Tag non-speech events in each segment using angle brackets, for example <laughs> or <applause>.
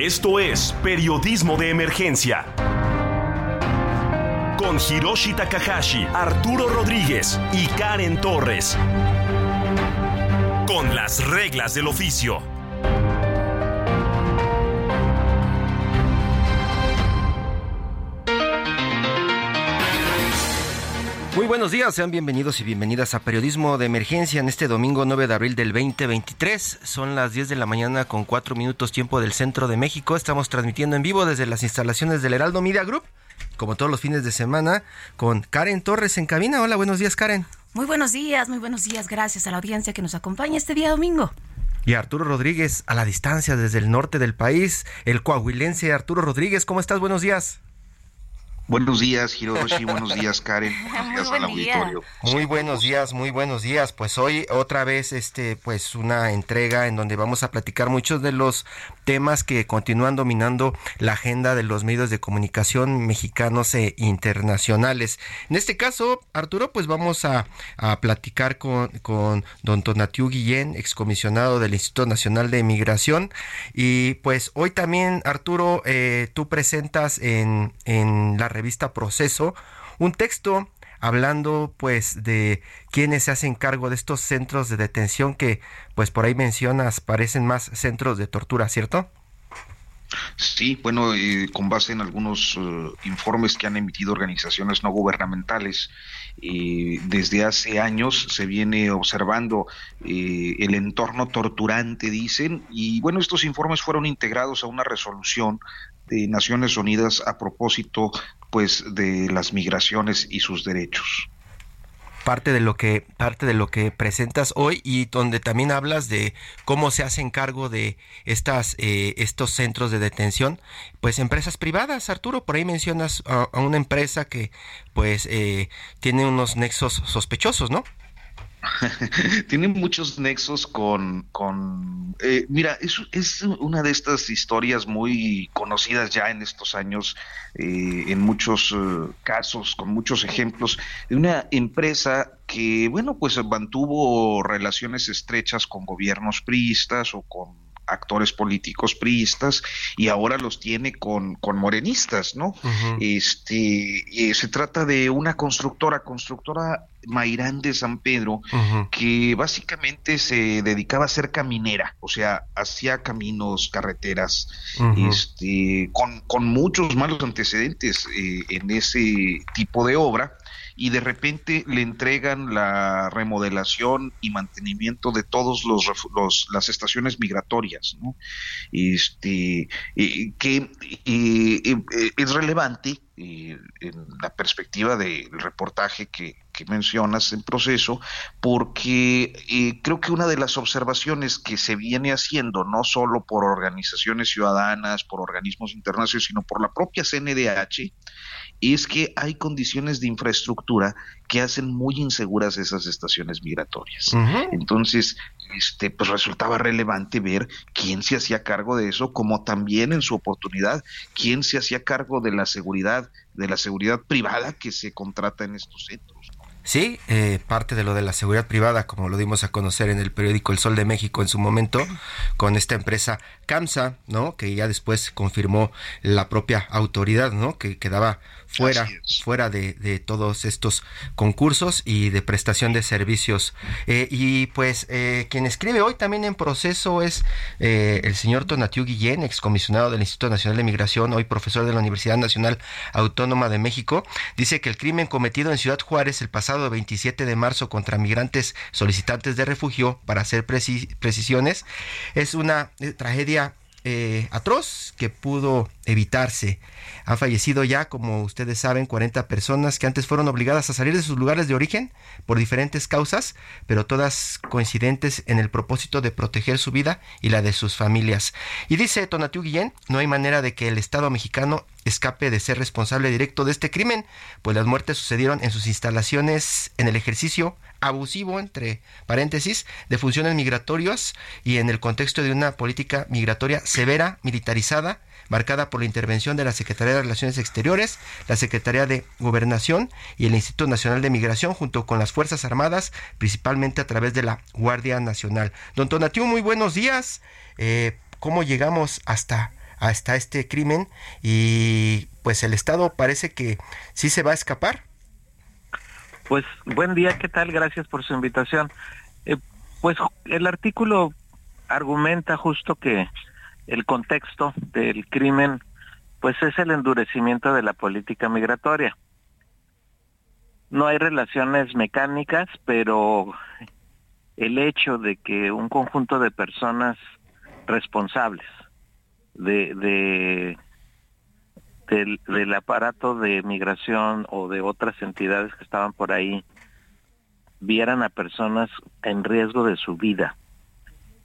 Esto es Periodismo de Emergencia. Con Hiroshi Takahashi, Arturo Rodríguez y Karen Torres. Con las reglas del oficio. Muy buenos días, sean bienvenidos y bienvenidas a Periodismo de Emergencia en este domingo 9 de abril del 2023. Son las 10 de la mañana con 4 minutos tiempo del centro de México. Estamos transmitiendo en vivo desde las instalaciones del Heraldo Media Group, como todos los fines de semana, con Karen Torres en cabina. Hola, buenos días, Karen. Muy buenos días, muy buenos días. Gracias a la audiencia que nos acompaña este día domingo. Y Arturo Rodríguez a la distancia desde el norte del país, el coahuilense Arturo Rodríguez. ¿Cómo estás? Buenos días. Buenos días, Hiroshi. Buenos días, Karen. <laughs> Buenos días al auditorio. Muy buenos días, muy buenos días. Pues hoy otra vez, este, pues una entrega en donde vamos a platicar muchos de los temas que continúan dominando la agenda de los medios de comunicación mexicanos e internacionales. En este caso, Arturo, pues vamos a, a platicar con, con don Tonatiu Guillén, excomisionado del Instituto Nacional de Migración. Y pues hoy también, Arturo, eh, tú presentas en, en la revista Proceso un texto hablando pues de quienes se hacen cargo de estos centros de detención que pues por ahí mencionas parecen más centros de tortura, ¿cierto? Sí, bueno, eh, con base en algunos uh, informes que han emitido organizaciones no gubernamentales, eh, desde hace años se viene observando eh, el entorno torturante, dicen, y bueno, estos informes fueron integrados a una resolución de Naciones Unidas a propósito pues de las migraciones y sus derechos. Parte de lo que parte de lo que presentas hoy y donde también hablas de cómo se hacen cargo de estas eh, estos centros de detención pues empresas privadas. Arturo por ahí mencionas a, una empresa que pues eh, tiene unos nexos sospechosos no <laughs> tiene muchos nexos con, con eh, mira, es, es, una de estas historias muy conocidas ya en estos años, eh, en muchos eh, casos, con muchos ejemplos, de una empresa que, bueno, pues mantuvo relaciones estrechas con gobiernos priistas o con actores políticos priistas y ahora los tiene con, con morenistas, ¿no? Este se trata de una constructora, constructora Mairán de San Pedro, que básicamente se dedicaba a ser caminera, o sea, hacía caminos, carreteras, este, con, con, muchos malos antecedentes eh, en ese tipo de obra y de repente le entregan la remodelación y mantenimiento de todos los, los las estaciones migratorias, ¿no? Este eh, que eh, eh, es relevante en la perspectiva del reportaje que, que, mencionas en proceso, porque creo que una de las observaciones que se viene haciendo, no solo por organizaciones ciudadanas, por organismos internacionales, sino por la propia CNDH, es que hay condiciones de infraestructura que hacen muy inseguras esas estaciones migratorias. Entonces, este, pues resultaba relevante ver quién se hacía cargo de eso, como también en su oportunidad, quién se hacía cargo de la seguridad, de la seguridad privada que se contrata en estos centros. Sí, eh, parte de lo de la seguridad privada, como lo dimos a conocer en el periódico El Sol de México en su momento, con esta empresa CAMSA, ¿no? Que ya después confirmó la propia autoridad, ¿no? Que quedaba fuera, fuera de, de, todos estos concursos y de prestación de servicios. Eh, y pues eh, quien escribe hoy también en proceso es eh, el señor Tonatiu Guillén, excomisionado del Instituto Nacional de Migración, hoy profesor de la Universidad Nacional Autónoma de México. Dice que el crimen cometido en Ciudad Juárez el pasado 27 de marzo contra migrantes solicitantes de refugio, para hacer precisiones, es una tragedia eh, atroz que pudo evitarse. Han fallecido ya, como ustedes saben, 40 personas que antes fueron obligadas a salir de sus lugares de origen por diferentes causas, pero todas coincidentes en el propósito de proteger su vida y la de sus familias. Y dice Tonatiu Guillén, no hay manera de que el Estado mexicano escape de ser responsable directo de este crimen, pues las muertes sucedieron en sus instalaciones en el ejercicio abusivo, entre paréntesis, de funciones migratorias y en el contexto de una política migratoria severa, militarizada, marcada por la intervención de la Secretaría de Relaciones Exteriores, la Secretaría de Gobernación y el Instituto Nacional de Migración, junto con las Fuerzas Armadas, principalmente a través de la Guardia Nacional. Don Tonatiu, muy buenos días. Eh, ¿Cómo llegamos hasta, hasta este crimen? Y pues el Estado parece que sí se va a escapar. Pues buen día, ¿qué tal? Gracias por su invitación. Eh, pues el artículo argumenta justo que el contexto del crimen pues es el endurecimiento de la política migratoria. No hay relaciones mecánicas, pero el hecho de que un conjunto de personas responsables de, de del, aparato de migración o de otras entidades que estaban por ahí vieran a personas en riesgo de su vida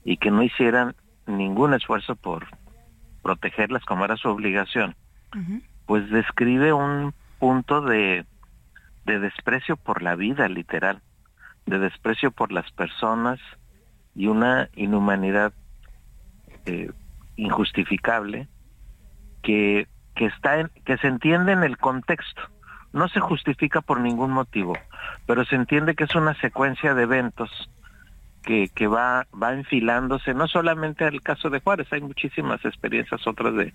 y que no hicieran ningún esfuerzo por protegerlas como era su obligación, pues describe un punto de, de desprecio por la vida literal, de desprecio por las personas y una inhumanidad eh, injustificable que que está que se entiende en el contexto. No se justifica por ningún motivo, pero se entiende que es una secuencia de eventos que, que va, va enfilándose, no solamente al caso de Juárez, hay muchísimas experiencias otras de,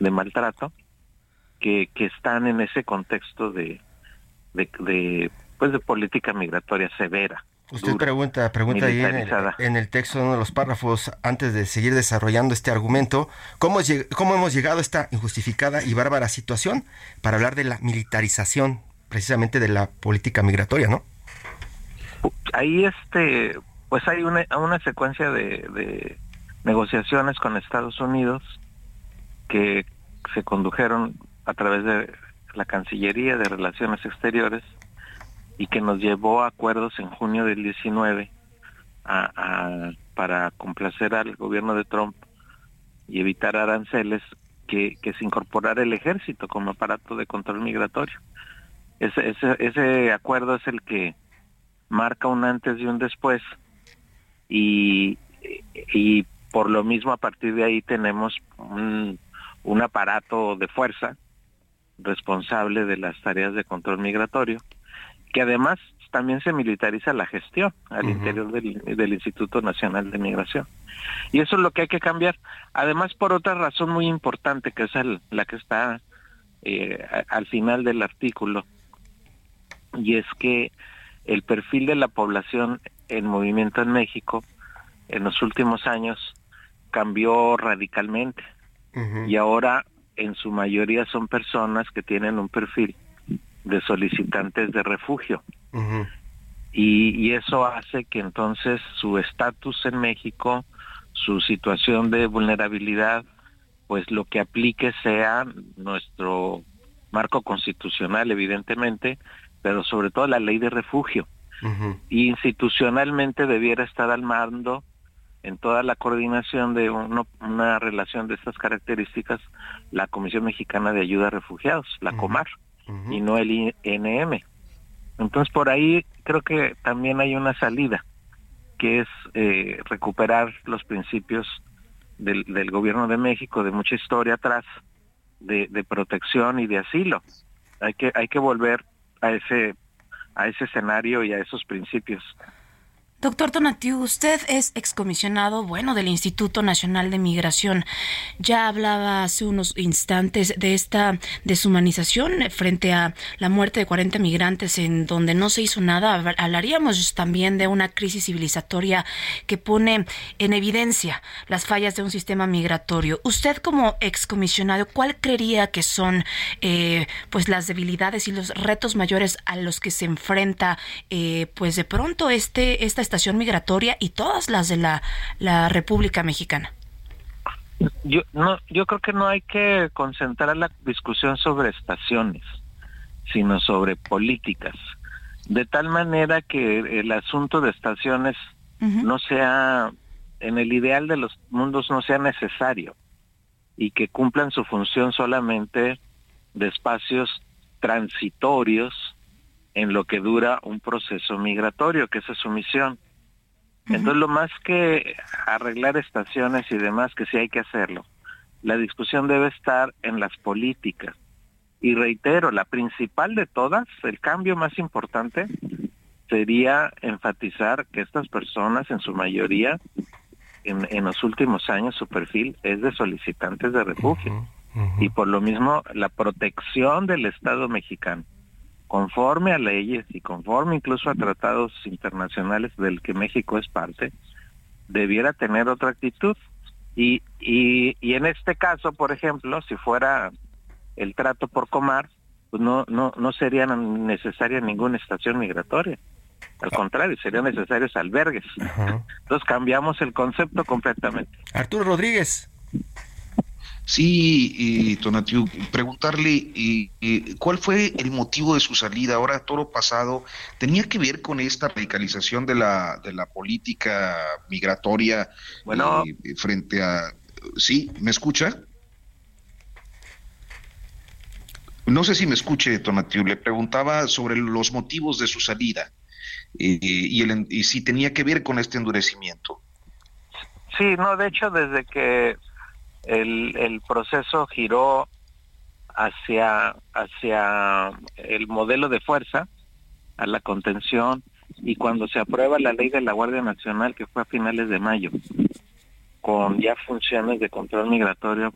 de maltrato que, que están en ese contexto de, de, pues de política migratoria severa. Usted pregunta, pregunta ahí en el, texto de uno de los párrafos, antes de seguir desarrollando este argumento, ¿cómo, ¿cómo hemos llegado a esta injustificada y bárbara situación para hablar de la militarización precisamente de la política migratoria, no? Ahí este, pues hay una, una secuencia de, de negociaciones con Estados Unidos que se condujeron a través de la Cancillería de Relaciones Exteriores y que nos llevó a acuerdos en junio del 19 para complacer al gobierno de Trump y evitar aranceles que, se incorporara el ejército como aparato de control migratorio. Ese, ese, ese acuerdo es el que marca un antes y un después y, y por lo mismo a partir de ahí tenemos un, un aparato de fuerza responsable de las tareas de control migratorio que además también se militariza la gestión al interior del, Instituto Nacional de Migración. Y eso es lo que hay que cambiar. Además, por otra razón muy importante, que es la que está eh, al final del artículo, y es que el perfil de la población en movimiento en México en los últimos años cambió radicalmente. Y ahora en su mayoría son personas que tienen un perfil de solicitantes de refugio. y, eso hace que entonces su estatus en México, su situación de vulnerabilidad, pues lo que aplique sea nuestro marco constitucional, evidentemente, pero sobre todo la ley de refugio. Y institucionalmente debiera estar al mando en toda la coordinación de una relación de estas características la Comisión Mexicana de Ayuda a Refugiados, la COMAR y no el INM. Entonces por ahí creo que también hay una salida, que es eh, recuperar los principios del, del, gobierno de México, de mucha historia atrás, de, de protección y de asilo. Hay que, hay que volver a ese, a ese escenario y a esos principios. Doctor Donatiu, usted es excomisionado, bueno, del Instituto Nacional de Migración. Ya hablaba hace unos instantes de esta deshumanización frente a la muerte de 40 migrantes en donde no se hizo nada. Hablaríamos también de una crisis civilizatoria que pone en evidencia las fallas de un sistema migratorio. Usted como excomisionado, ¿cuál creería que son eh, pues las debilidades y los retos mayores a los que se enfrenta eh, pues de pronto este esta estación migratoria y todas las de la, la República Mexicana? Yo, no, yo creo que no hay que concentrar la discusión sobre estaciones, sino sobre políticas. De tal manera que el asunto de estaciones no sea, en el ideal de los mundos, no sea necesario y que cumplan su función solamente de espacios transitorios en lo que dura un proceso migratorio, que esa es su misión. Entonces, lo más que arreglar estaciones y demás, que sí hay que hacerlo, la discusión debe estar en las políticas. Y reitero, la principal de todas, el cambio más importante, sería enfatizar que estas personas, en su mayoría, en, en los últimos años, su perfil es de solicitantes de refugio. Y por lo mismo, la protección del Estado mexicano conforme a leyes y conforme incluso a tratados internacionales del que México es parte, debiera tener otra actitud. Y, y, y en este caso, por ejemplo, si fuera el trato por Comar, pues no, no, no sería necesaria ninguna estación migratoria. Al contrario, serían necesarios albergues. Entonces cambiamos el concepto completamente. Arturo Rodríguez. Sí, y Tonatiu, preguntarle y, cuál fue el motivo de su salida ahora todo pasado. ¿Tenía que ver con esta radicalización de la, de la política migratoria bueno, eh, frente a... ¿Sí? ¿Me escucha? No sé si me escuche, Tonatiu. Le preguntaba sobre los motivos de su salida eh, y, el, y si tenía que ver con este endurecimiento. Sí, no, de hecho, desde que el, el proceso giró hacia, hacia el modelo de fuerza, a la contención, y cuando se aprueba la ley de la Guardia Nacional, que fue a finales de mayo, con ya funciones de control migratorio,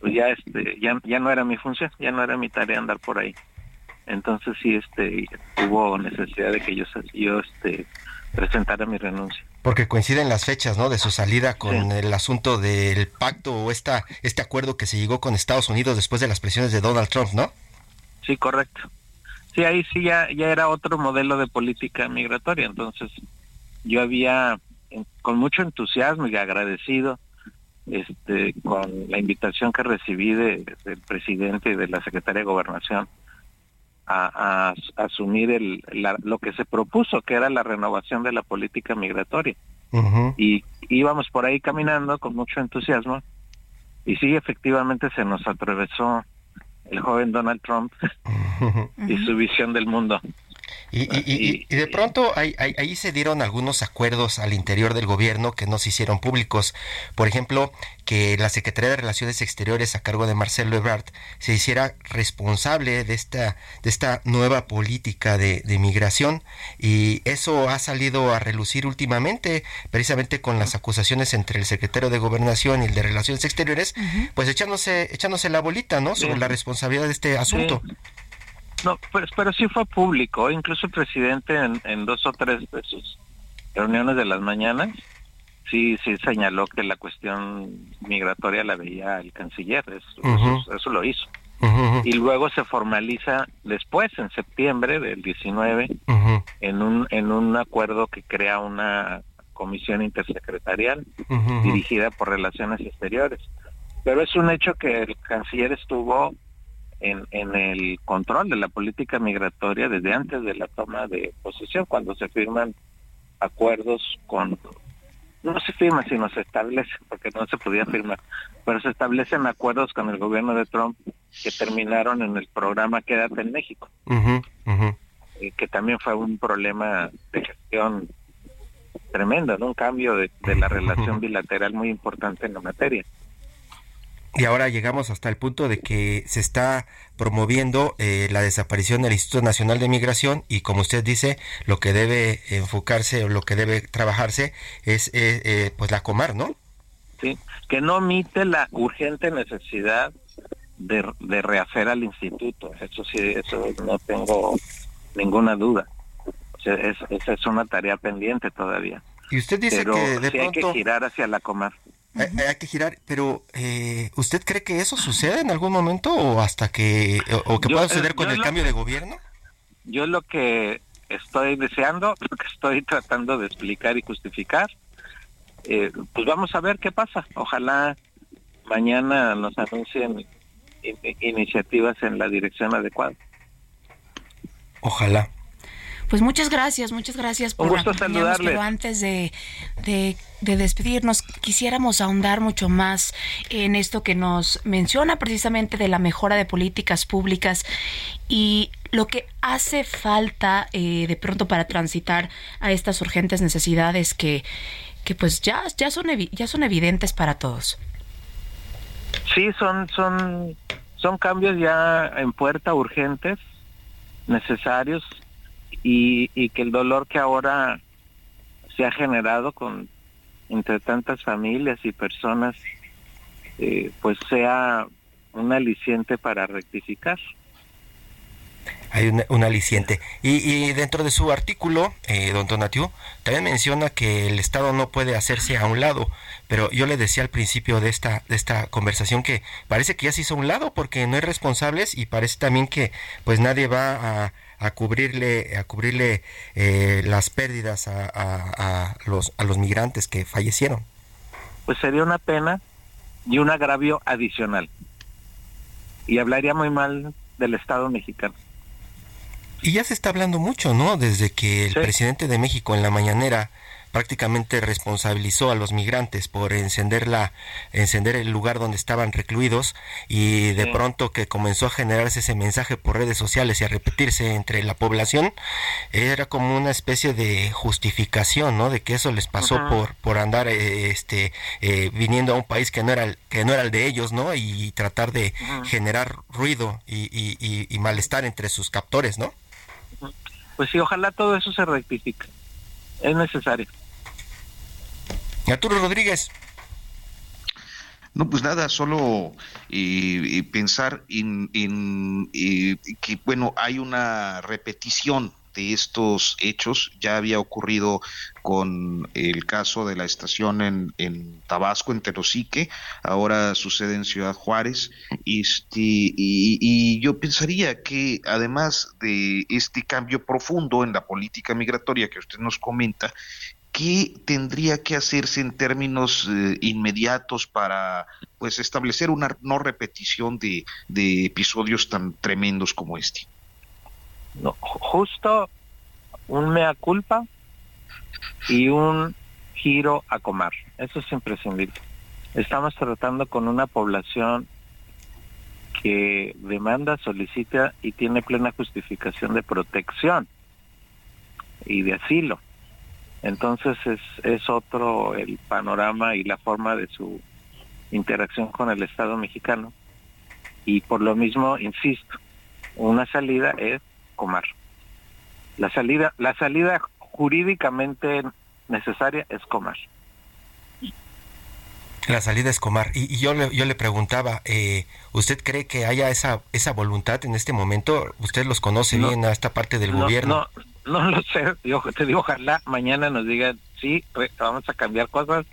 pues ya este, ya, ya no era mi función, ya no era mi tarea andar por ahí. Entonces sí este hubo necesidad de que yo yo este presentara mi renuncia. Porque coinciden las fechas, ¿no? De su salida con el asunto del pacto o esta, este acuerdo que se llegó con Estados Unidos después de las presiones de Donald Trump, ¿no? Sí, correcto. Sí, ahí sí ya, ya era otro modelo de política migratoria. Entonces, yo había, con mucho entusiasmo y agradecido, este, con la invitación que recibí del presidente y de la secretaria de Gobernación, a, asumir el, lo que se propuso, que era la renovación de la política migratoria. Y íbamos por ahí caminando con mucho entusiasmo y sí, efectivamente se nos atravesó el joven Donald Trump y su visión del mundo. Y, y, y, de pronto ahí, ahí, se dieron algunos acuerdos al interior del gobierno que no se hicieron públicos. Por ejemplo, que la Secretaría de Relaciones Exteriores a cargo de Marcelo Ebrard se hiciera responsable de esta, de esta nueva política de, de migración. Y eso ha salido a relucir últimamente, precisamente con las acusaciones entre el secretario de Gobernación y el de Relaciones Exteriores, pues echándose, echándose la bolita, ¿no? Sobre la responsabilidad de este asunto. No, pues, pero sí fue público. Incluso el presidente en, dos o tres de sus reuniones de las mañanas sí sí señaló que la cuestión migratoria la veía el canciller. Eso, lo hizo. Y luego se formaliza después, en septiembre del 19, en, un, en un acuerdo que crea una comisión intersecretarial dirigida por Relaciones Exteriores. Pero es un hecho que el canciller estuvo en, en el control de la política migratoria desde antes de la toma de posesión, cuando se firman acuerdos con no se firma sino se establece porque no se podía firmar pero se establecen acuerdos con el gobierno de Trump que terminaron en el programa Quédate en México. Y que también fue un problema de gestión tremendo ¿no? un cambio de, de la relación bilateral muy importante en la materia y ahora llegamos hasta el punto de que se está promoviendo eh, la desaparición del Instituto Nacional de Migración y como usted dice, lo que debe enfocarse o lo que debe trabajarse es eh, eh, pues la Comar, ¿no? Sí, que no omite la urgente necesidad de, rehacer al instituto. Eso sí, eso no tengo ninguna duda. O sea, es, esa es una tarea pendiente todavía. Y usted dice que de pronto... hay que girar hacia la Comar. Hay, que girar, pero eh, ¿usted cree que eso sucede en algún momento o hasta que, o, que pueda eh, suceder con el cambio de gobierno? Yo lo que estoy deseando, <laughs> lo que estoy tratando de explicar y justificar, eh, pues vamos a ver qué pasa. Ojalá mañana nos anuncien iniciativas en la dirección adecuada. Ojalá. Pues muchas gracias, muchas gracias por Un Pero antes de, de, despedirnos, quisiéramos ahondar mucho más en esto que nos menciona precisamente de la mejora de políticas públicas y lo que hace falta eh, de pronto para transitar a estas urgentes necesidades que, que pues ya, ya, son, ya son evidentes para todos. Sí, son, son, son cambios ya en puerta urgentes, necesarios, y, y que el dolor que ahora se ha generado con entre tantas familias y personas eh, pues sea un aliciente para rectificar hay un, aliciente. Y, dentro de su artículo, eh, don Donatiu, también menciona que el Estado no puede hacerse a un lado, pero yo le decía al principio de esta, de esta conversación que parece que ya se hizo a un lado porque no hay responsables y parece también que pues nadie va a, a cubrirle a cubrirle eh, las pérdidas a, a, los a los migrantes que fallecieron. Pues sería una pena y un agravio adicional. Y hablaría muy mal del Estado mexicano. Y ya se está hablando mucho no desde que el presidente de México en la mañanera prácticamente responsabilizó a los migrantes por encender la encender el lugar donde estaban recluidos y de pronto que comenzó a generarse ese mensaje por redes sociales y a repetirse entre la población era como una especie de justificación no de que eso les pasó por por andar eh, este eh, viniendo a un país que no era el, que no era el de ellos no y tratar de generar ruido y, y malestar entre sus captores no pues sí ojalá todo eso se rectifique. Es necesario. Arturo Rodríguez. No, pues nada, solo pensar en, que, bueno, hay una repetición de estos hechos. Ya había ocurrido con el caso de la estación en, en Tabasco, en Terosique, ahora sucede en Ciudad Juárez. Este, y yo pensaría que además de este cambio profundo en la política migratoria que usted nos comenta, ¿qué tendría que hacerse en términos eh, inmediatos para pues establecer una no repetición de, episodios tan tremendos como este? Justo un mea culpa y un giro a comer. Eso es imprescindible. Estamos tratando con una población que demanda, solicita y tiene plena justificación de protección y de asilo. Entonces es, es otro el panorama y la forma de su interacción con el Estado mexicano. Y por lo mismo, insisto, una salida es Comar. La salida, la salida jurídicamente necesaria es Comar. La salida es Comar. Y, yo, le, yo le preguntaba, eh, ¿usted cree que haya esa, esa voluntad en este momento? ¿Usted los conoce bien a esta parte del gobierno? No, <laughs> no lo sé. Yo te digo, ojalá mañana nos digan, sí, vamos a cambiar cosas.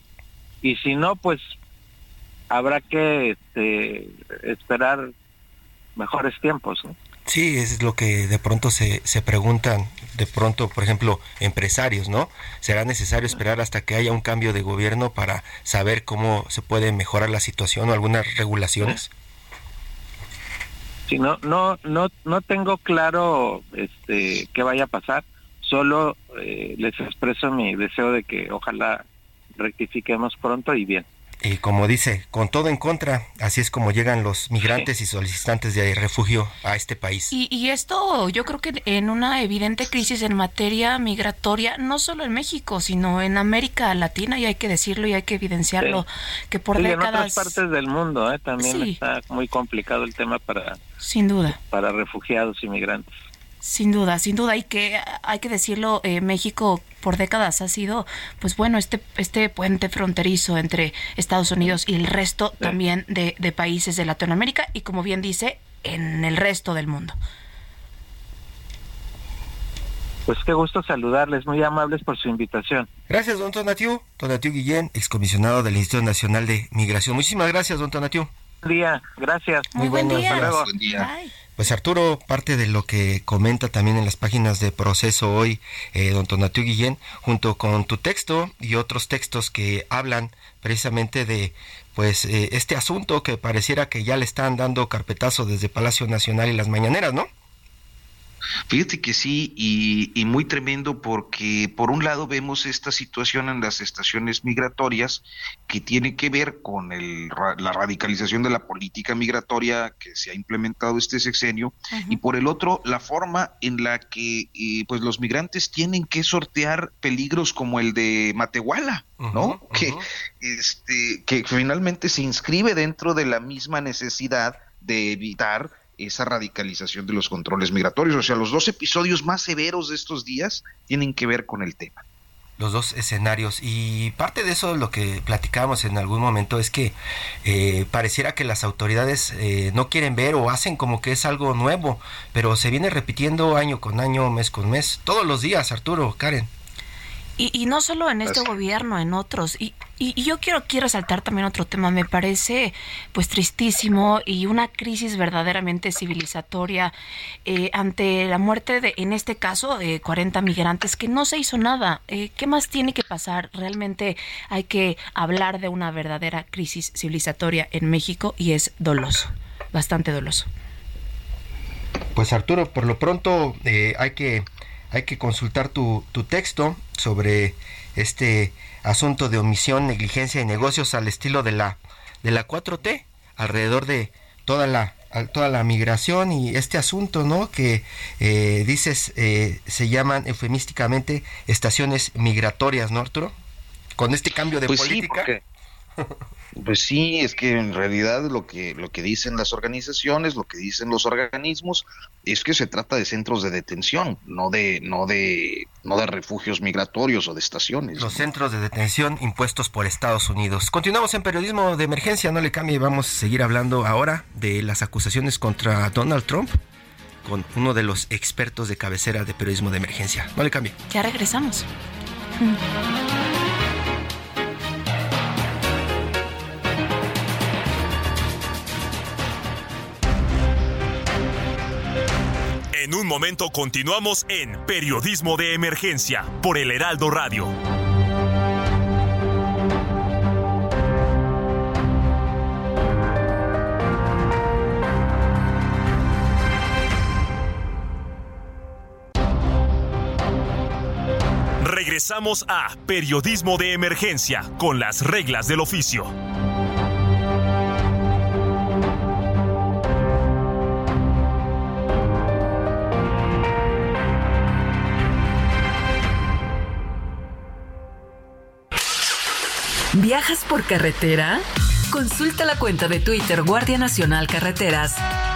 Y si no, pues habrá que este, esperar mejores tiempos. Sí, es lo que de pronto se, se preguntan, de pronto, por ejemplo, empresarios, ¿no? ¿Será necesario esperar hasta que haya un cambio de gobierno para saber cómo se puede mejorar la situación o algunas regulaciones? No, no, no, no tengo claro este, qué vaya a pasar. Solo eh, les expreso mi deseo de que ojalá rectifiquemos pronto y bien. Y como dice, con todo en contra, así es como llegan los migrantes y solicitantes de refugio a este país. Y, esto yo creo que en una evidente crisis en materia migratoria, no solo en México, sino en América Latina, y hay que decirlo y hay que evidenciarlo, que por décadas... en otras partes del mundo ¿eh? también está muy complicado el tema para... Sin duda. Para refugiados y migrantes. Sin duda, sin duda, y que hay que decirlo, eh, México por décadas ha sido, pues bueno, este, este puente fronterizo entre Estados Unidos y el resto también de, de países de Latinoamérica y como bien dice, en el resto del mundo. Pues qué gusto saludarles, muy amables por su invitación. Gracias, don Tonatiu. Tonatiu Guillén, excomisionado del Instituto Nacional de Migración. Muchísimas gracias, don Tonatiu. Buen día, gracias. Muy, buen día. Buen día. Pues Arturo, parte de lo que comenta también en las páginas de Proceso Hoy, eh, don Tonatiu Guillén, junto con tu texto y otros textos que hablan precisamente de pues eh, este asunto que pareciera que ya le están dando carpetazo desde Palacio Nacional y las mañaneras, ¿no? Fíjate que sí, y, muy tremendo porque por un lado vemos esta situación en las estaciones migratorias que tiene que ver con el, la radicalización de la política migratoria que se ha implementado este sexenio, y por el otro la forma en la que eh, pues los migrantes tienen que sortear peligros como el de Matehuala, ¿no? Que, este, que finalmente se inscribe dentro de la misma necesidad de evitar esa radicalización de los controles migratorios. O sea, los dos episodios más severos de estos días tienen que ver con el tema. Los dos escenarios. Y parte de eso, lo que platicábamos en algún momento, es que eh, pareciera que las autoridades eh, no quieren ver o hacen como que es algo nuevo, pero se viene repitiendo año con año, mes con mes, todos los días, Arturo, Karen. Y, y, no solo en este gobierno, en otros. Y, y, yo quiero, quiero saltar también otro tema. Me parece pues tristísimo y una crisis verdaderamente civilizatoria eh, ante la muerte de, en este caso, de 40 migrantes, que no se hizo nada. Eh, ¿Qué más tiene que pasar? Realmente hay que hablar de una verdadera crisis civilizatoria en México y es doloso, bastante doloso. Pues Arturo, por lo pronto eh, hay que hay que consultar tu, tu texto sobre este asunto de omisión, negligencia y negocios al estilo de la de la 4T alrededor de toda la toda la migración y este asunto, ¿no? Que eh, dices eh, se llaman eufemísticamente estaciones migratorias, ¿no, Arturo? Con este cambio de pues política. <laughs> Pues sí, es que en realidad lo que lo que dicen las organizaciones, lo que dicen los organismos es que se trata de centros de detención, no de no de no de refugios migratorios o de estaciones. Los centros de detención impuestos por Estados Unidos. Continuamos en periodismo de emergencia, no le cambie, vamos a seguir hablando ahora de las acusaciones contra Donald Trump con uno de los expertos de cabecera de periodismo de emergencia. No le cambie. Ya regresamos. <laughs> En un momento continuamos en Periodismo de Emergencia por el Heraldo Radio. Regresamos a Periodismo de Emergencia con las reglas del oficio. ¿Viajas por carretera? Consulta la cuenta de Twitter Guardia Nacional Carreteras.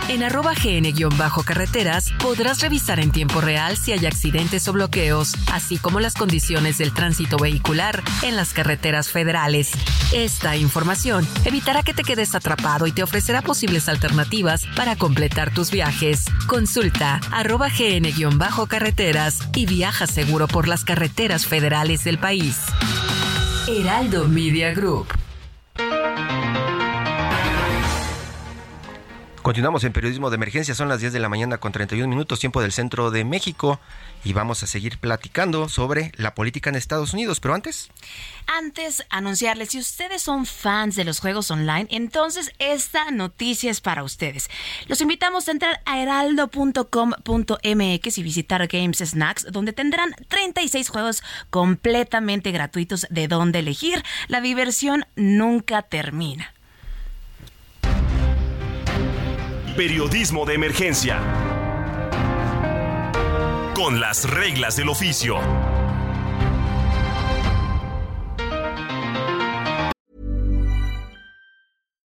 En arroba gn-carreteras podrás revisar en tiempo real si hay accidentes o bloqueos, así como las condiciones del tránsito vehicular en las carreteras federales. Esta información evitará que te quedes atrapado y te ofrecerá posibles alternativas para completar tus viajes. Consulta arroba gn-carreteras y viaja seguro por las carreteras federales del país. Heraldo Media Group. Continuamos en periodismo de emergencia, son las 10 de la mañana con 31 minutos, tiempo del centro de México, y vamos a seguir platicando sobre la política en Estados Unidos, pero antes... Antes, anunciarles, si ustedes son fans de los juegos online, entonces esta noticia es para ustedes. Los invitamos a entrar a heraldo.com.mx y visitar Games Snacks, donde tendrán 36 juegos completamente gratuitos de donde elegir. La diversión nunca termina. Periodismo de emergencia. Con las reglas del oficio.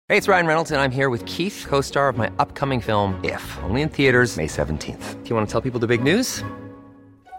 Hey, it's Ryan Reynolds, and I'm here with Keith, co star of my upcoming film, If, only in theaters, May 17th. Do you want to tell people the big news?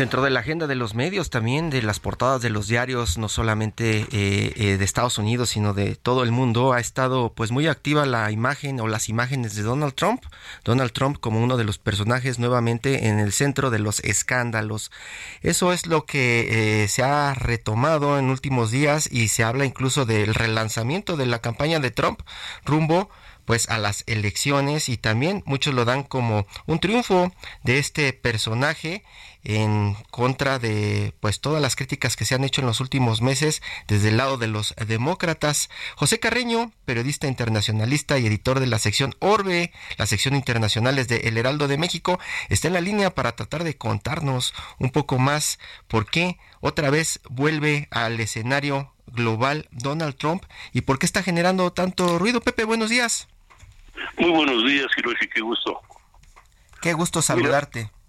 Dentro de la agenda de los medios también, de las portadas de los diarios, no solamente eh, eh, de Estados Unidos, sino de todo el mundo, ha estado pues muy activa la imagen o las imágenes de Donald Trump. Donald Trump como uno de los personajes nuevamente en el centro de los escándalos. Eso es lo que eh, se ha retomado en últimos días y se habla incluso del relanzamiento de la campaña de Trump rumbo pues a las elecciones y también muchos lo dan como un triunfo de este personaje en contra de pues todas las críticas que se han hecho en los últimos meses desde el lado de los demócratas. José Carreño, periodista internacionalista y editor de la sección Orbe, la sección internacionales de El Heraldo de México, está en la línea para tratar de contarnos un poco más por qué otra vez vuelve al escenario global Donald Trump y por qué está generando tanto ruido. Pepe, buenos días. Muy buenos días, Hiroshi, qué gusto. Qué gusto saludarte. Mira,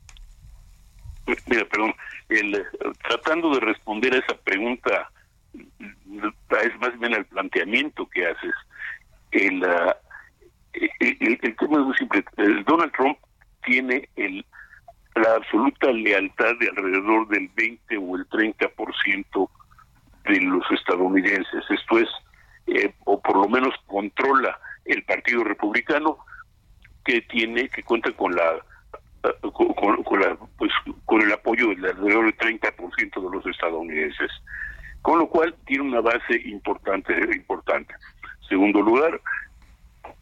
perdón, el, tratando de responder a esa pregunta, es más bien el planteamiento que haces. El, el, el tema es muy simple. Donald Trump tiene el, la absoluta lealtad de alrededor del 20 o el 30% de los estadounidenses. Esto es, eh, o por lo menos controla el Partido Republicano, que tiene, que cuenta con la con, la, pues, con el apoyo del alrededor del 30% de los estadounidenses, con lo cual tiene una base importante. importante. Segundo lugar,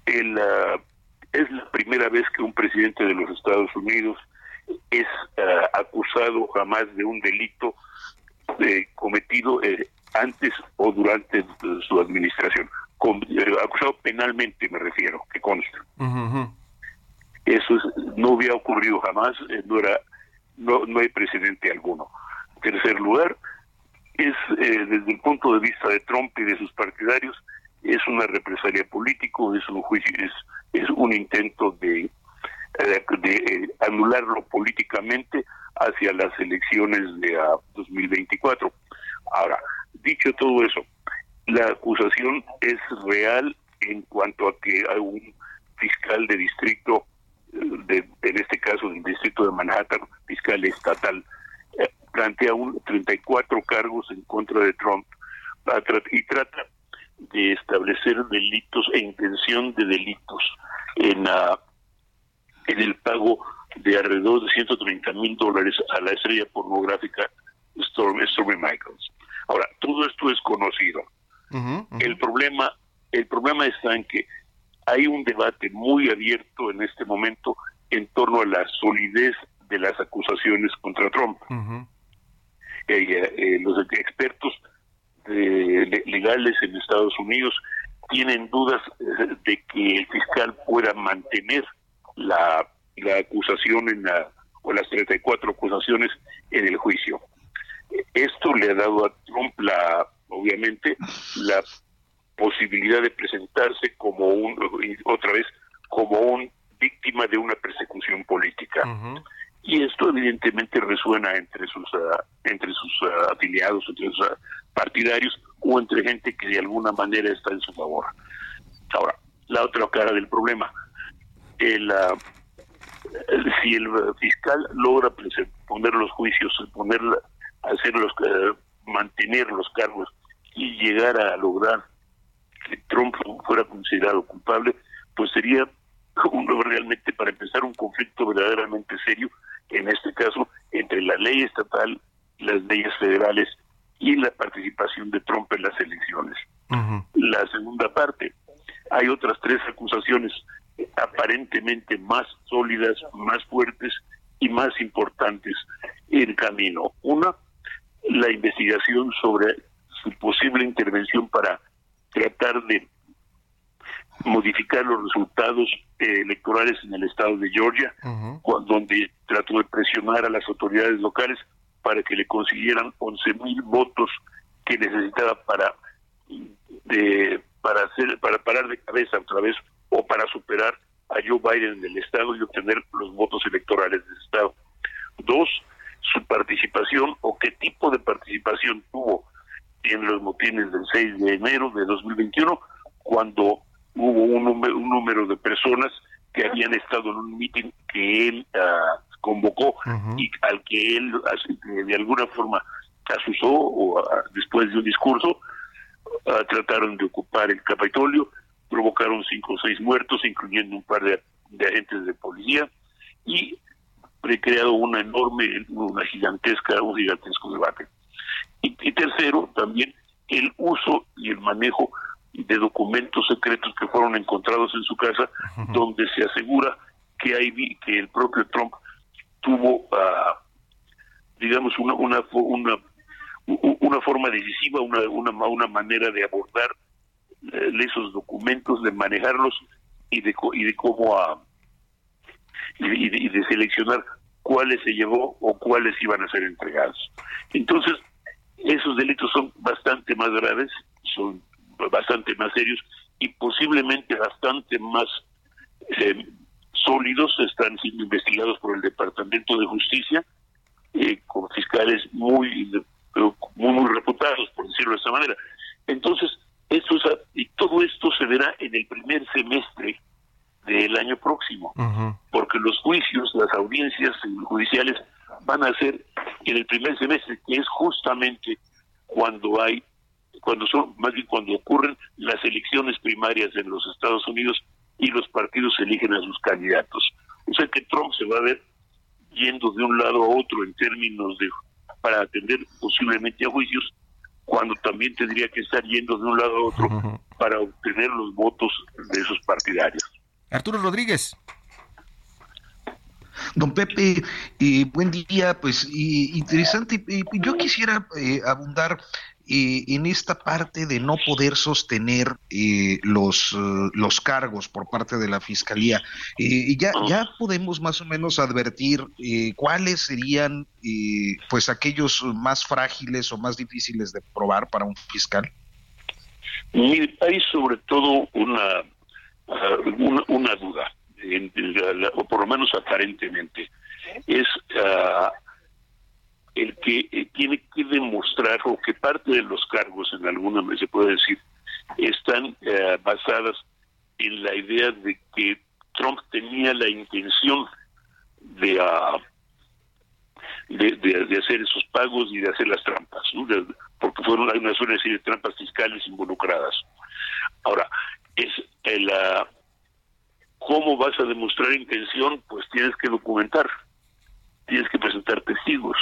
el, uh, es la primera vez que un presidente de los Estados Unidos es uh, acusado jamás de un delito eh, cometido eh, antes o durante su administración. Eh, acusado penalmente, me refiero, que consta. Eso no había ocurrido jamás, eh, no era no, no hay precedente alguno. En tercer lugar, es eh, desde el punto de vista de Trump y de sus partidarios, es una represalia político, es un juicio, es, es un intento de, de, anularlo políticamente hacia las elecciones de 2024. Ahora, dicho todo eso, la acusación es real en cuanto a que hay un fiscal de distrito de, en este caso del distrito de Manhattan, fiscal estatal, eh, plantea un 34 cargos en contra de Trump y trata de establecer delitos e intención de delitos en, en el pago de alrededor de 130 mil dólares a la estrella pornográfica Stormy, Stormy Michaels. Ahora, todo esto es conocido. El problema el problema está en que hay un debate muy abierto en este momento en torno a la solidez de las acusaciones contra Trump. Eh, eh, los expertos legales en Estados Unidos tienen dudas eh, de que el fiscal pueda mantener la, la acusación en la, o las 34 acusaciones en el juicio. Esto le ha dado a Trump la, obviamente, la posibilidad de presentarse como un, otra vez, como un víctima de una persecución política. Y esto evidentemente resuena entre sus uh, entre sus uh, afiliados, entre sus uh, partidarios o entre gente que de alguna manera está en su favor. Ahora, la otra cara del problema, el, si el fiscal logra poner los juicios, poner, hacerlos, mantener los cargos y llegar a lograr que Trump fuera considerado culpable, pues sería uno realmente para empezar un conflicto verdaderamente serio, en este caso entre la ley estatal, las leyes federales y la participación de Trump en las elecciones. La segunda parte, hay otras tres acusaciones aparentemente más sólidas, más fuertes y más importantes en camino. Una, la investigación sobre su posible intervención para tratar de modificar los resultados eh, electorales en el estado de Georgia, donde trató de presionar a las autoridades locales para que le consiguieran 11 mil votos que necesitaba para de, para hacer para parar de cabeza otra vez o para superar a Joe Biden en el estado y obtener los votos electorales del estado. Dos, su participación o qué tipo de participación tuvo en los motines del 6 de enero de 2021, cuando hubo un número, un número de personas que habían estado en un mitin que él uh, convocó y al que él de alguna forma asusó o después de un discurso trataron de ocupar el Capitolio, provocaron cinco o seis muertos, incluyendo un par de, agentes de policía y recreado una enorme, una gigantesca, un gigantesco debate. Y, y tercero, también el uso y el manejo de documentos secretos que fueron encontrados en su casa, donde se asegura que hay que el propio Trump tuvo, uh, digamos, una una una una forma decisiva, una una, una manera de abordar eh, esos documentos, de manejarlos y de y de cómo y, de, y de seleccionar cuáles se llevó o cuáles iban a ser entregados. Entonces, esos delitos son bastante más graves, son bastante más serios y posiblemente bastante más eh, sólidos, están siendo investigados por el Departamento de Justicia, eh, con fiscales muy, muy, muy reputados, por decirlo de esa manera. Entonces, esto y todo esto se verá en el primer semestre del año próximo, porque los juicios, las audiencias judiciales van a ser en el primer semestre, que es justamente cuando hay, cuando son, más bien cuando ocurren las elecciones primarias en los Estados Unidos y los partidos eligen a sus candidatos. O sea que Trump se va a ver yendo de un lado a otro en términos de para atender posiblemente a juicios, cuando también tendría que estar yendo de un lado a otro para obtener los votos de esos partidarios. Arturo Rodríguez. Don Pepe, eh, buen día, pues interesante. yo quisiera eh, abundar eh, en esta parte de no poder sostener los, los cargos por parte de la Fiscalía. ya, ya podemos más o menos advertir cuáles serían pues aquellos más frágiles o más difíciles de probar para un fiscal. hay sobre todo una, una, una duda o por lo menos aparentemente, es ah, el que eh, tiene que demostrar o que parte de los cargos, en alguna vez se puede decir, están eh, basadas en la idea de que Trump tenía la intención de, ah, de, hacer esos pagos y de hacer las trampas, porque fueron una serie de trampas fiscales involucradas. Ahora, es el, uh, ¿Cómo vas a demostrar intención? Pues tienes que documentar, tienes que presentar testigos.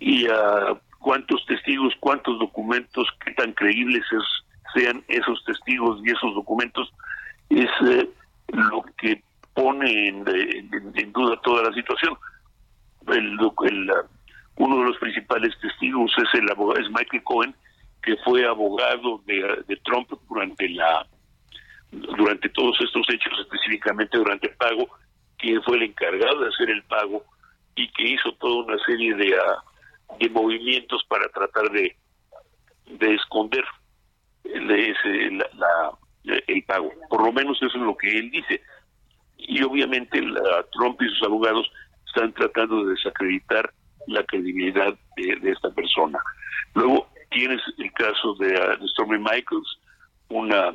Y uh, cuántos testigos, cuántos documentos, qué tan creíbles sean esos testigos y esos documentos, es eh, lo que pone en, duda toda la situación. El, ah, uno de los principales testigos es el abogado, es Michael Cohen, que fue abogado de Trump durante la durante todos estos hechos, específicamente durante el pago, quien fue el encargado de hacer el pago y que hizo toda una serie de, uh, de movimientos para tratar de, de esconder el, el pago. Por lo menos eso es lo que él dice. Y obviamente la, Trump y sus abogados están tratando de desacreditar la credibilidad de, esta persona. Luego tienes el caso de, uh, de Stormy Michaels, una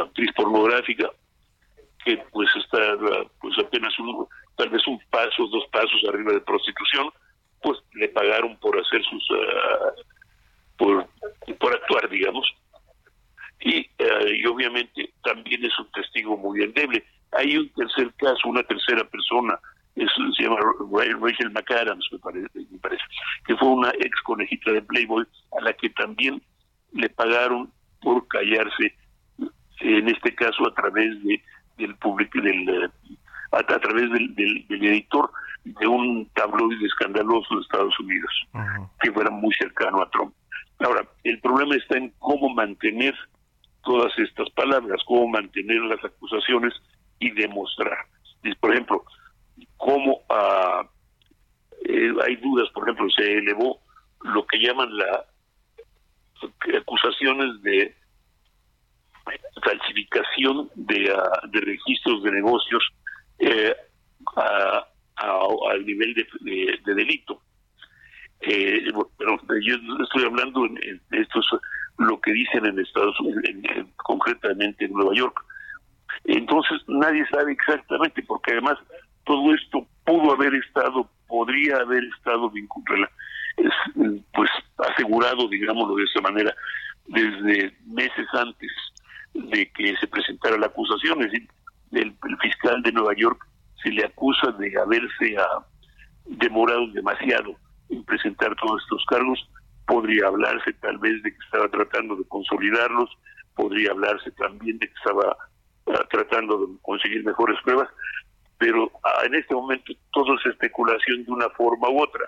actriz pornográfica, que pues está pues apenas un, tal vez un paso, dos pasos arriba de prostitución, pues le pagaron por hacer sus, ah, por, por actuar, digamos. Y, ah, y obviamente también es un testigo muy endeble. Hay un tercer caso, una tercera persona, se llama Rachel McAdams, me parece, me parece, que fue una ex conejita de Playboy a la que también le pagaron por callarse en este caso a través de del público del eh, a, través del, del, editor de un tabloide escandaloso de Estados Unidos que fuera muy cercano a Trump. Ahora, el problema está en cómo mantener todas estas palabras, cómo mantener las acusaciones y demostrar. Por ejemplo, cómo uh, hay dudas, por ejemplo, se elevó lo que llaman la acusaciones de falsificación de, ah, de registros de negocios eh, al nivel de, de, delito. Eh, pero yo estoy hablando, en, esto es lo que dicen en Estados Unidos, concretamente en Nueva York. Entonces nadie sabe exactamente, porque además todo esto pudo haber estado, podría haber estado vinculado, pues asegurado, digámoslo de esa manera, desde meses antes de que se presentara la acusación, es decir, el, fiscal de Nueva York se le acusa de haberse ah, demorado demasiado en presentar todos estos cargos, podría hablarse tal vez de que estaba tratando de consolidarlos, podría hablarse también de que estaba ah, tratando de conseguir mejores pruebas, pero ah, en este momento todo es especulación de una forma u otra.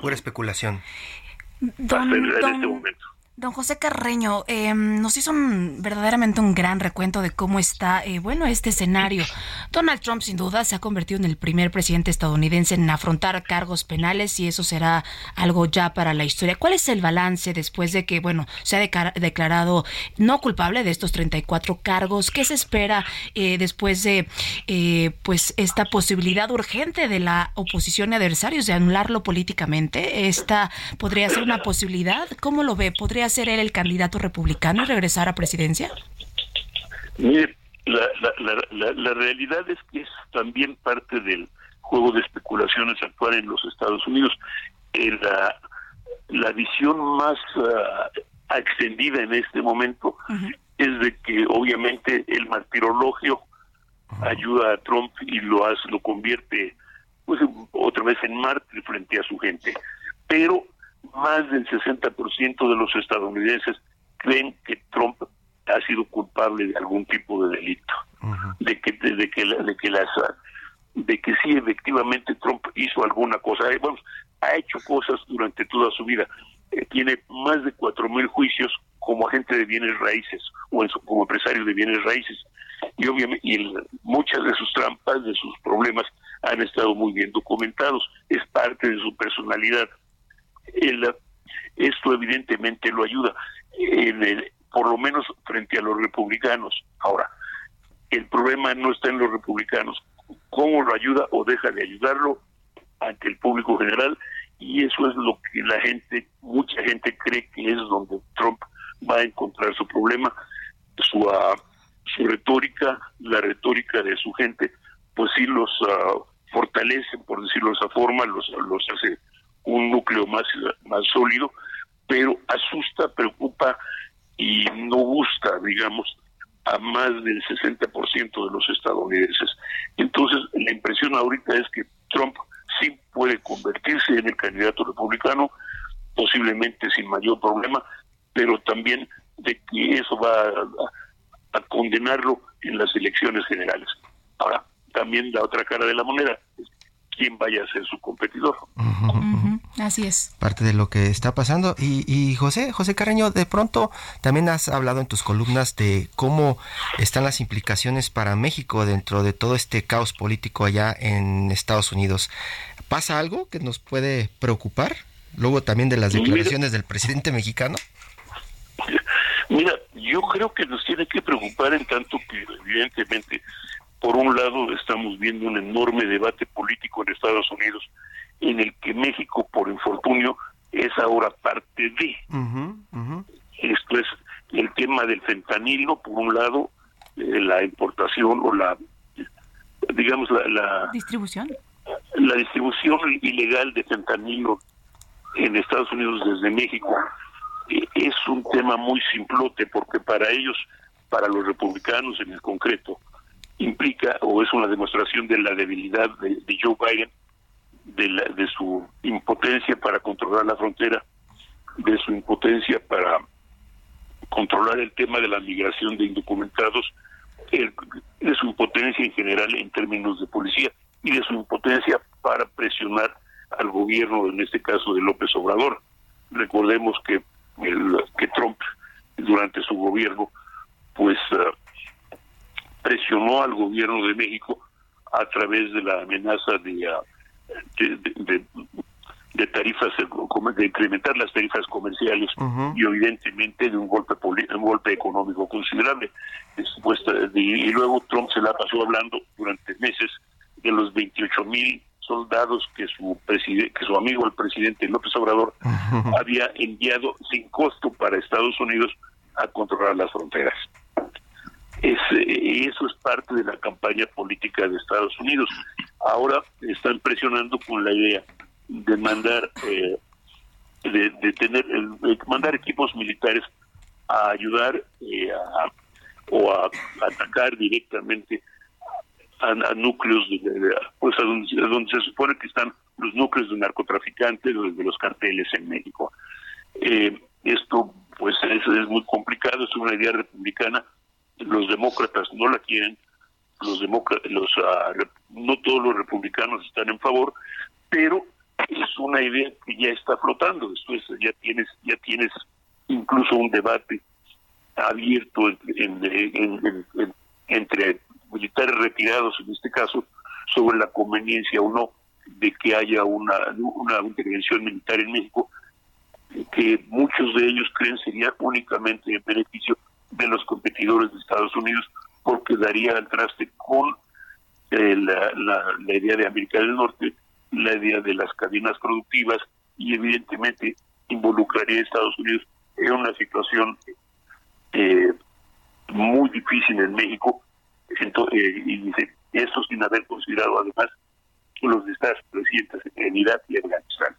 Pura especulación. en este momento. Don José Carreño, em, nos hizo verdaderamente un gran recuento de cómo está, eh, bueno, este escenario. Donald Trump sin duda se ha convertido en el primer presidente estadounidense en afrontar cargos penales y eso será algo ya para la historia. ¿Cuál es el balance después de que, bueno, se ha declarado no culpable de estos 34 cargos? ¿Qué se espera eh, después de, eh, pues, esta posibilidad urgente de la oposición y adversarios de anularlo políticamente? ¿Esta podría ser una posibilidad? ¿Cómo lo ve? ¿Podría ser él el candidato republicano y regresar a presidencia? Mire, la, la, la, realidad es que es también parte del juego de especulaciones actual en los Estados Unidos. Eh, la, la visión más ah, extendida en este momento es de que obviamente el martirologio ayuda a Trump y lo hace, lo convierte pues otra vez en mártir frente a su gente. Pero más del 60% de los estadounidenses creen que Trump ha sido culpable de algún tipo de delito, de que de, que de que las de que sí efectivamente Trump hizo alguna cosa, eh, bueno, ha hecho cosas durante toda su vida, eh, tiene más de cuatro mil juicios como agente de bienes raíces o como empresario de bienes raíces. Y obviamente y muchas de sus trampas, de sus problemas han estado muy bien documentados, es parte de su personalidad el, esto evidentemente lo ayuda, en por lo menos frente a los republicanos. Ahora, el problema no está en los republicanos, cómo lo ayuda o deja de ayudarlo ante el público general y eso es lo que la gente, mucha gente cree que es donde Trump va a encontrar su problema, su, uh, su retórica, la retórica de su gente, pues sí los uh, fortalece, por decirlo de esa forma, los, los hace un núcleo más, más sólido, pero asusta, preocupa y no gusta, digamos, a más del 60% de los estadounidenses. Entonces, la impresión ahorita es que Trump sí puede convertirse en el candidato republicano, posiblemente sin mayor problema, pero también de que eso va a, a condenarlo en las elecciones generales. Ahora, también la otra cara de la moneda es quién vaya a ser su competidor. Así es. Parte de lo que está pasando. Y, y, José, José Carreño, de pronto también has hablado en tus columnas de cómo están las implicaciones para México dentro de todo este caos político allá en Estados Unidos. ¿Pasa algo que nos puede preocupar? Luego también de las declaraciones del presidente mexicano. Mira, yo creo que nos tiene que preocupar en tanto que evidentemente por un lado, estamos viendo un enorme debate político en Estados Unidos en el que México, por infortunio, es ahora parte de. Esto es el tema del fentanilo, por un lado, eh, la importación o la, digamos, la, distribución. La distribución ilegal de fentanilo en Estados Unidos desde México eh, es un tema muy simplote porque para ellos, para los republicanos en el concreto, implica o es una demostración de la debilidad de, Joe Biden, de, de su impotencia para controlar la frontera, de su impotencia para controlar el tema de la migración de indocumentados, de su impotencia en general en términos de policía y de su impotencia para presionar al gobierno, en este caso de López Obrador. Recordemos que, el, que Trump, durante su gobierno, pues uh, presionó al gobierno de México a través de la amenaza de, ah, de, tarifas, de incrementar las tarifas comerciales y evidentemente de un golpe un golpe económico considerable. y luego Trump se la pasó hablando durante meses de los 28 mil soldados que su que su amigo el presidente López Obrador había enviado sin costo para Estados Unidos a controlar las fronteras. Es, eso es parte de la campaña política de Estados Unidos. Ahora están presionando con la idea de mandar eh, de, tener mandar equipos militares a ayudar eh, o a, atacar directamente a, núcleos de, pues a donde, se supone que están los núcleos de narcotraficantes o de los carteles en México. Eh, esto pues es, es muy complicado, es una idea republicana, los demócratas no la quieren, los los ah, no todos los republicanos están en favor, pero es una idea que ya está flotando. Después ya tienes, ya tienes incluso un debate abierto entre militares retirados, en este caso, sobre la conveniencia o no de que haya una, una intervención militar en México, que muchos de ellos creen sería únicamente en beneficio de los competidores de Estados Unidos, porque daría al traste con eh, la, la idea de América del Norte la idea de las cadenas productivas y evidentemente involucraría a Estados Unidos en una situación eh, muy difícil en México Entonces, eh, y dice eso sin haber considerado además los estados presidentes en Irak y Afganistán.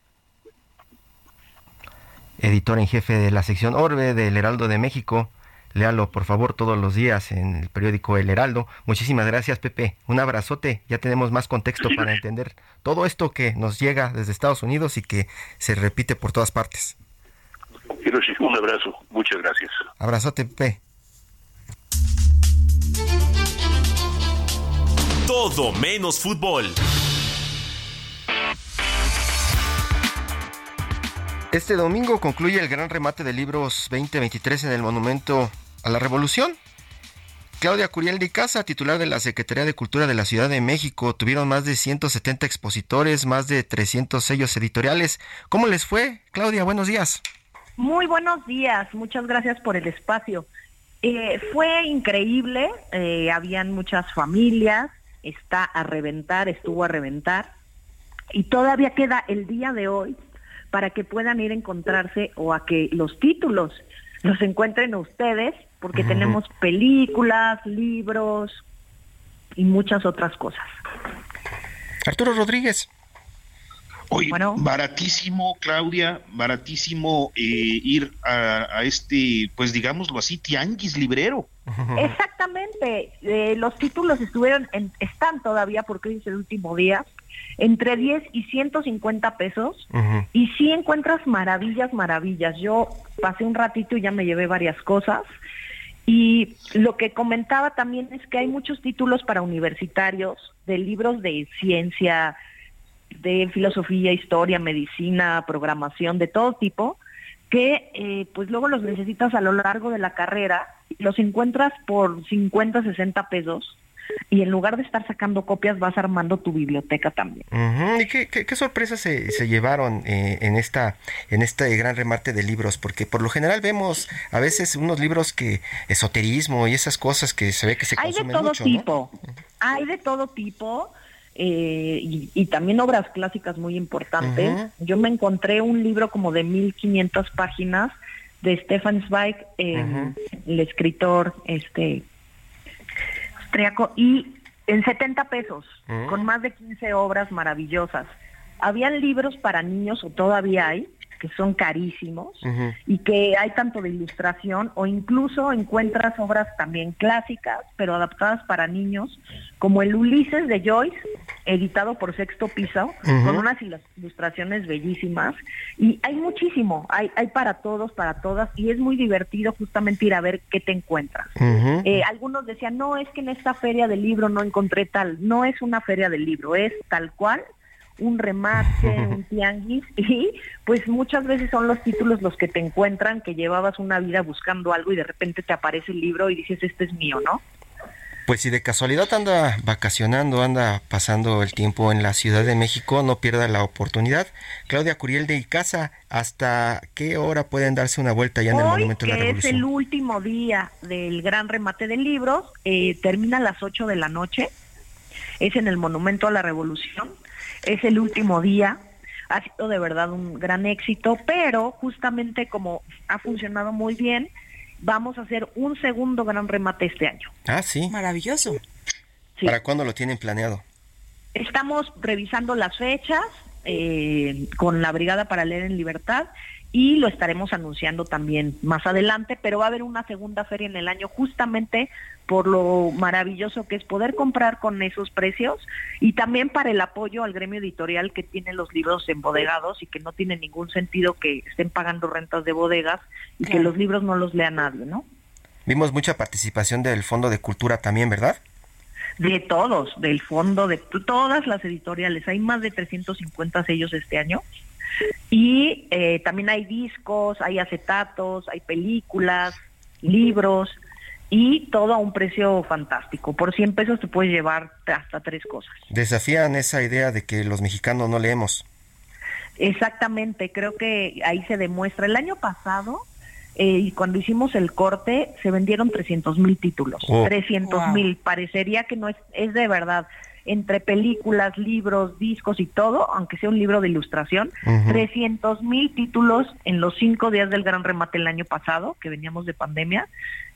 Editor en jefe de la sección Orbe del Heraldo de México, Léalo, por favor, todos los días en el periódico El Heraldo. Muchísimas gracias, Pepe. Un abrazote. Ya tenemos más contexto para entender todo esto que nos llega desde Estados Unidos y que se repite por todas partes. Un abrazo. Muchas gracias. Abrazote, Pepe. Todo menos fútbol. Este domingo concluye el gran remate de libros 2023 en el Monumento a la revolución. Claudia Curiel de Casa, titular de la Secretaría de Cultura de la Ciudad de México, tuvieron más de 170 expositores, más de 300 sellos editoriales. ¿Cómo les fue? Claudia, buenos días. Muy buenos días, muchas gracias por el espacio. Eh, fue increíble, eh, habían muchas familias, está a reventar, estuvo a reventar, y todavía queda el día de hoy para que puedan ir a encontrarse o a que los títulos los encuentren ustedes porque tenemos películas, libros y muchas otras cosas. Arturo Rodríguez. Oye, baratísimo, Claudia, baratísimo eh, ir a, este, pues digámoslo así, tianguis librero. Exactamente, eh, los títulos estuvieron, en, están todavía porque hoy es el último día, entre 10 y 150 pesos y sí encuentras maravillas, maravillas. Yo pasé un ratito y ya me llevé varias cosas. Y lo que comentaba también es que hay muchos títulos para universitarios de libros de ciencia, de filosofía, historia, medicina, programación, de todo tipo, que eh, pues luego los necesitas a lo largo de la carrera, los encuentras por 50, 60 pesos y en lugar de estar sacando copias vas armando tu biblioteca también. ¿Y qué, sorpresas se, llevaron eh, en esta en este gran remate de libros? Porque por lo general vemos a veces unos libros que esoterismo y esas cosas que se ve que se hay consumen de todo mucho, tipo, hay de todo tipo. Eh, y, también obras clásicas muy importantes. Yo me encontré un libro como de 1500 páginas de Stefan Zweig, eh, el escritor este y en 70 pesos, mm. con más de 15 obras maravillosas. Habían libros para niños, o todavía hay, que son carísimos y que hay tanto de ilustración o incluso encuentras obras también clásicas, pero adaptadas para niños, como el Ulises de Joyce, editado por Sexto Piso, con unas ilustraciones bellísimas. Y hay muchísimo, hay, hay para todos, para todas, y es muy divertido justamente ir a ver qué te encuentras. Eh, algunos decían, no, es que en esta feria del libro no encontré tal. No es una feria del libro, es tal cual un remate, <laughs> un tianguis y pues muchas veces son los títulos los que te encuentran que llevabas una vida buscando algo y de repente te aparece el libro y dices este es mío, ¿no? Pues si de casualidad anda vacacionando, anda pasando el tiempo en la Ciudad de México, no pierda la oportunidad. Claudia Curiel de Icaza, ¿hasta qué hora pueden darse una vuelta ya en el Monumento de la Revolución? Es el último día del gran remate de libros, eh, termina a las 8 de la noche, es en el Monumento a la Revolución es el último día, ha sido de verdad un gran éxito, pero justamente como ha funcionado muy bien vamos a hacer un segundo gran remate este año. Ah, sí. Maravilloso. ¿Para cuándo lo tienen planeado? Estamos revisando las fechas eh, con la Brigada para Leer en Libertad y lo estaremos anunciando también más adelante, pero va a haber una segunda feria en el año justamente por lo maravilloso que es poder comprar con esos precios y también para el apoyo al gremio editorial que tiene los libros embodegados y que no tiene ningún sentido que estén pagando rentas de bodegas y que los libros no los lea nadie, ¿no? Vimos mucha participación del Fondo de Cultura también, ¿verdad? De todos, del fondo, de todas las editoriales. Hay más de 350 sellos este año. Y eh, también hay discos, hay acetatos, hay películas, libros y todo a un precio fantástico. Por 100 pesos te puedes llevar hasta tres cosas. Desafían esa idea de que los mexicanos no leemos. Exactamente, creo que ahí se demuestra. El año pasado eh, cuando hicimos el corte se vendieron 300 mil títulos. 300 mil. Parecería que no es, es de verdad. Entre películas, libros, discos y todo, aunque sea un libro de ilustración, 300 mil títulos en los cinco días del gran remate el año pasado, que veníamos de pandemia,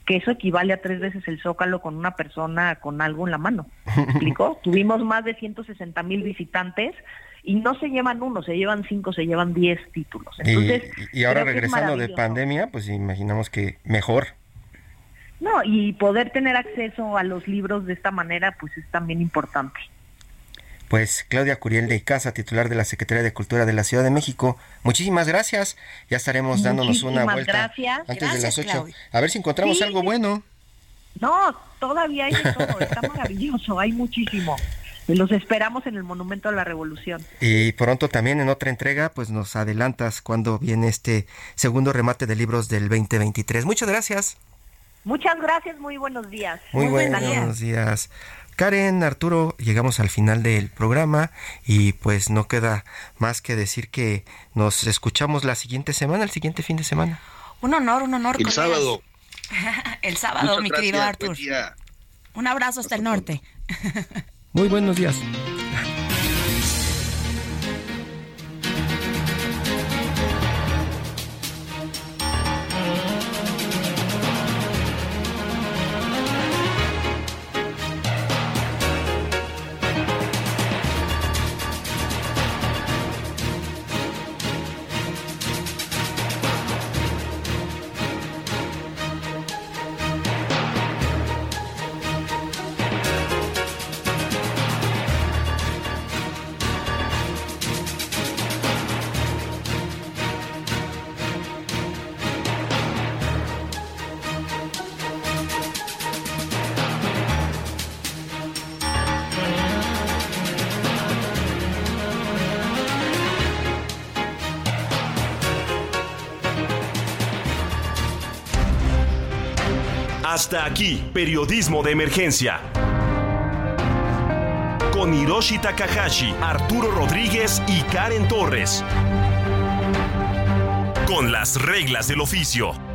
que eso equivale a tres veces el zócalo con una persona con algo en la mano. ¿Me <laughs> explicó? Tuvimos más de 160 mil visitantes y no se llevan uno, se llevan cinco, se llevan diez títulos. Entonces, y, ahora regresando de pandemia, pues imaginamos que mejor. No, y poder tener acceso a los libros de esta manera, pues es también importante. Pues Claudia Curiel de Casa, titular de la Secretaría de Cultura de la Ciudad de México, muchísimas gracias. Ya estaremos dándonos una vuelta antes de las ocho. A ver si encontramos algo bueno. No, todavía hay de todo, está <laughs> maravilloso, hay muchísimo. Los esperamos en el Monumento a la Revolución. Y pronto también en otra entrega, pues nos adelantas cuando viene este segundo remate de libros del 2023. Muchas gracias. Muchas gracias, muy buenos días. Muy, buenos días. Karen, Arturo, llegamos al final del programa y pues no queda más que decir que nos escuchamos la siguiente semana, el siguiente fin de semana. Un honor, un honor. El sábado. <laughs> el sábado, mi querido Arturo. Un abrazo hasta el norte. <laughs> Muy buenos días. Hasta aquí, periodismo de emergencia. Con Hiroshi Takahashi, Arturo Rodríguez y Karen Torres. Con las reglas del oficio.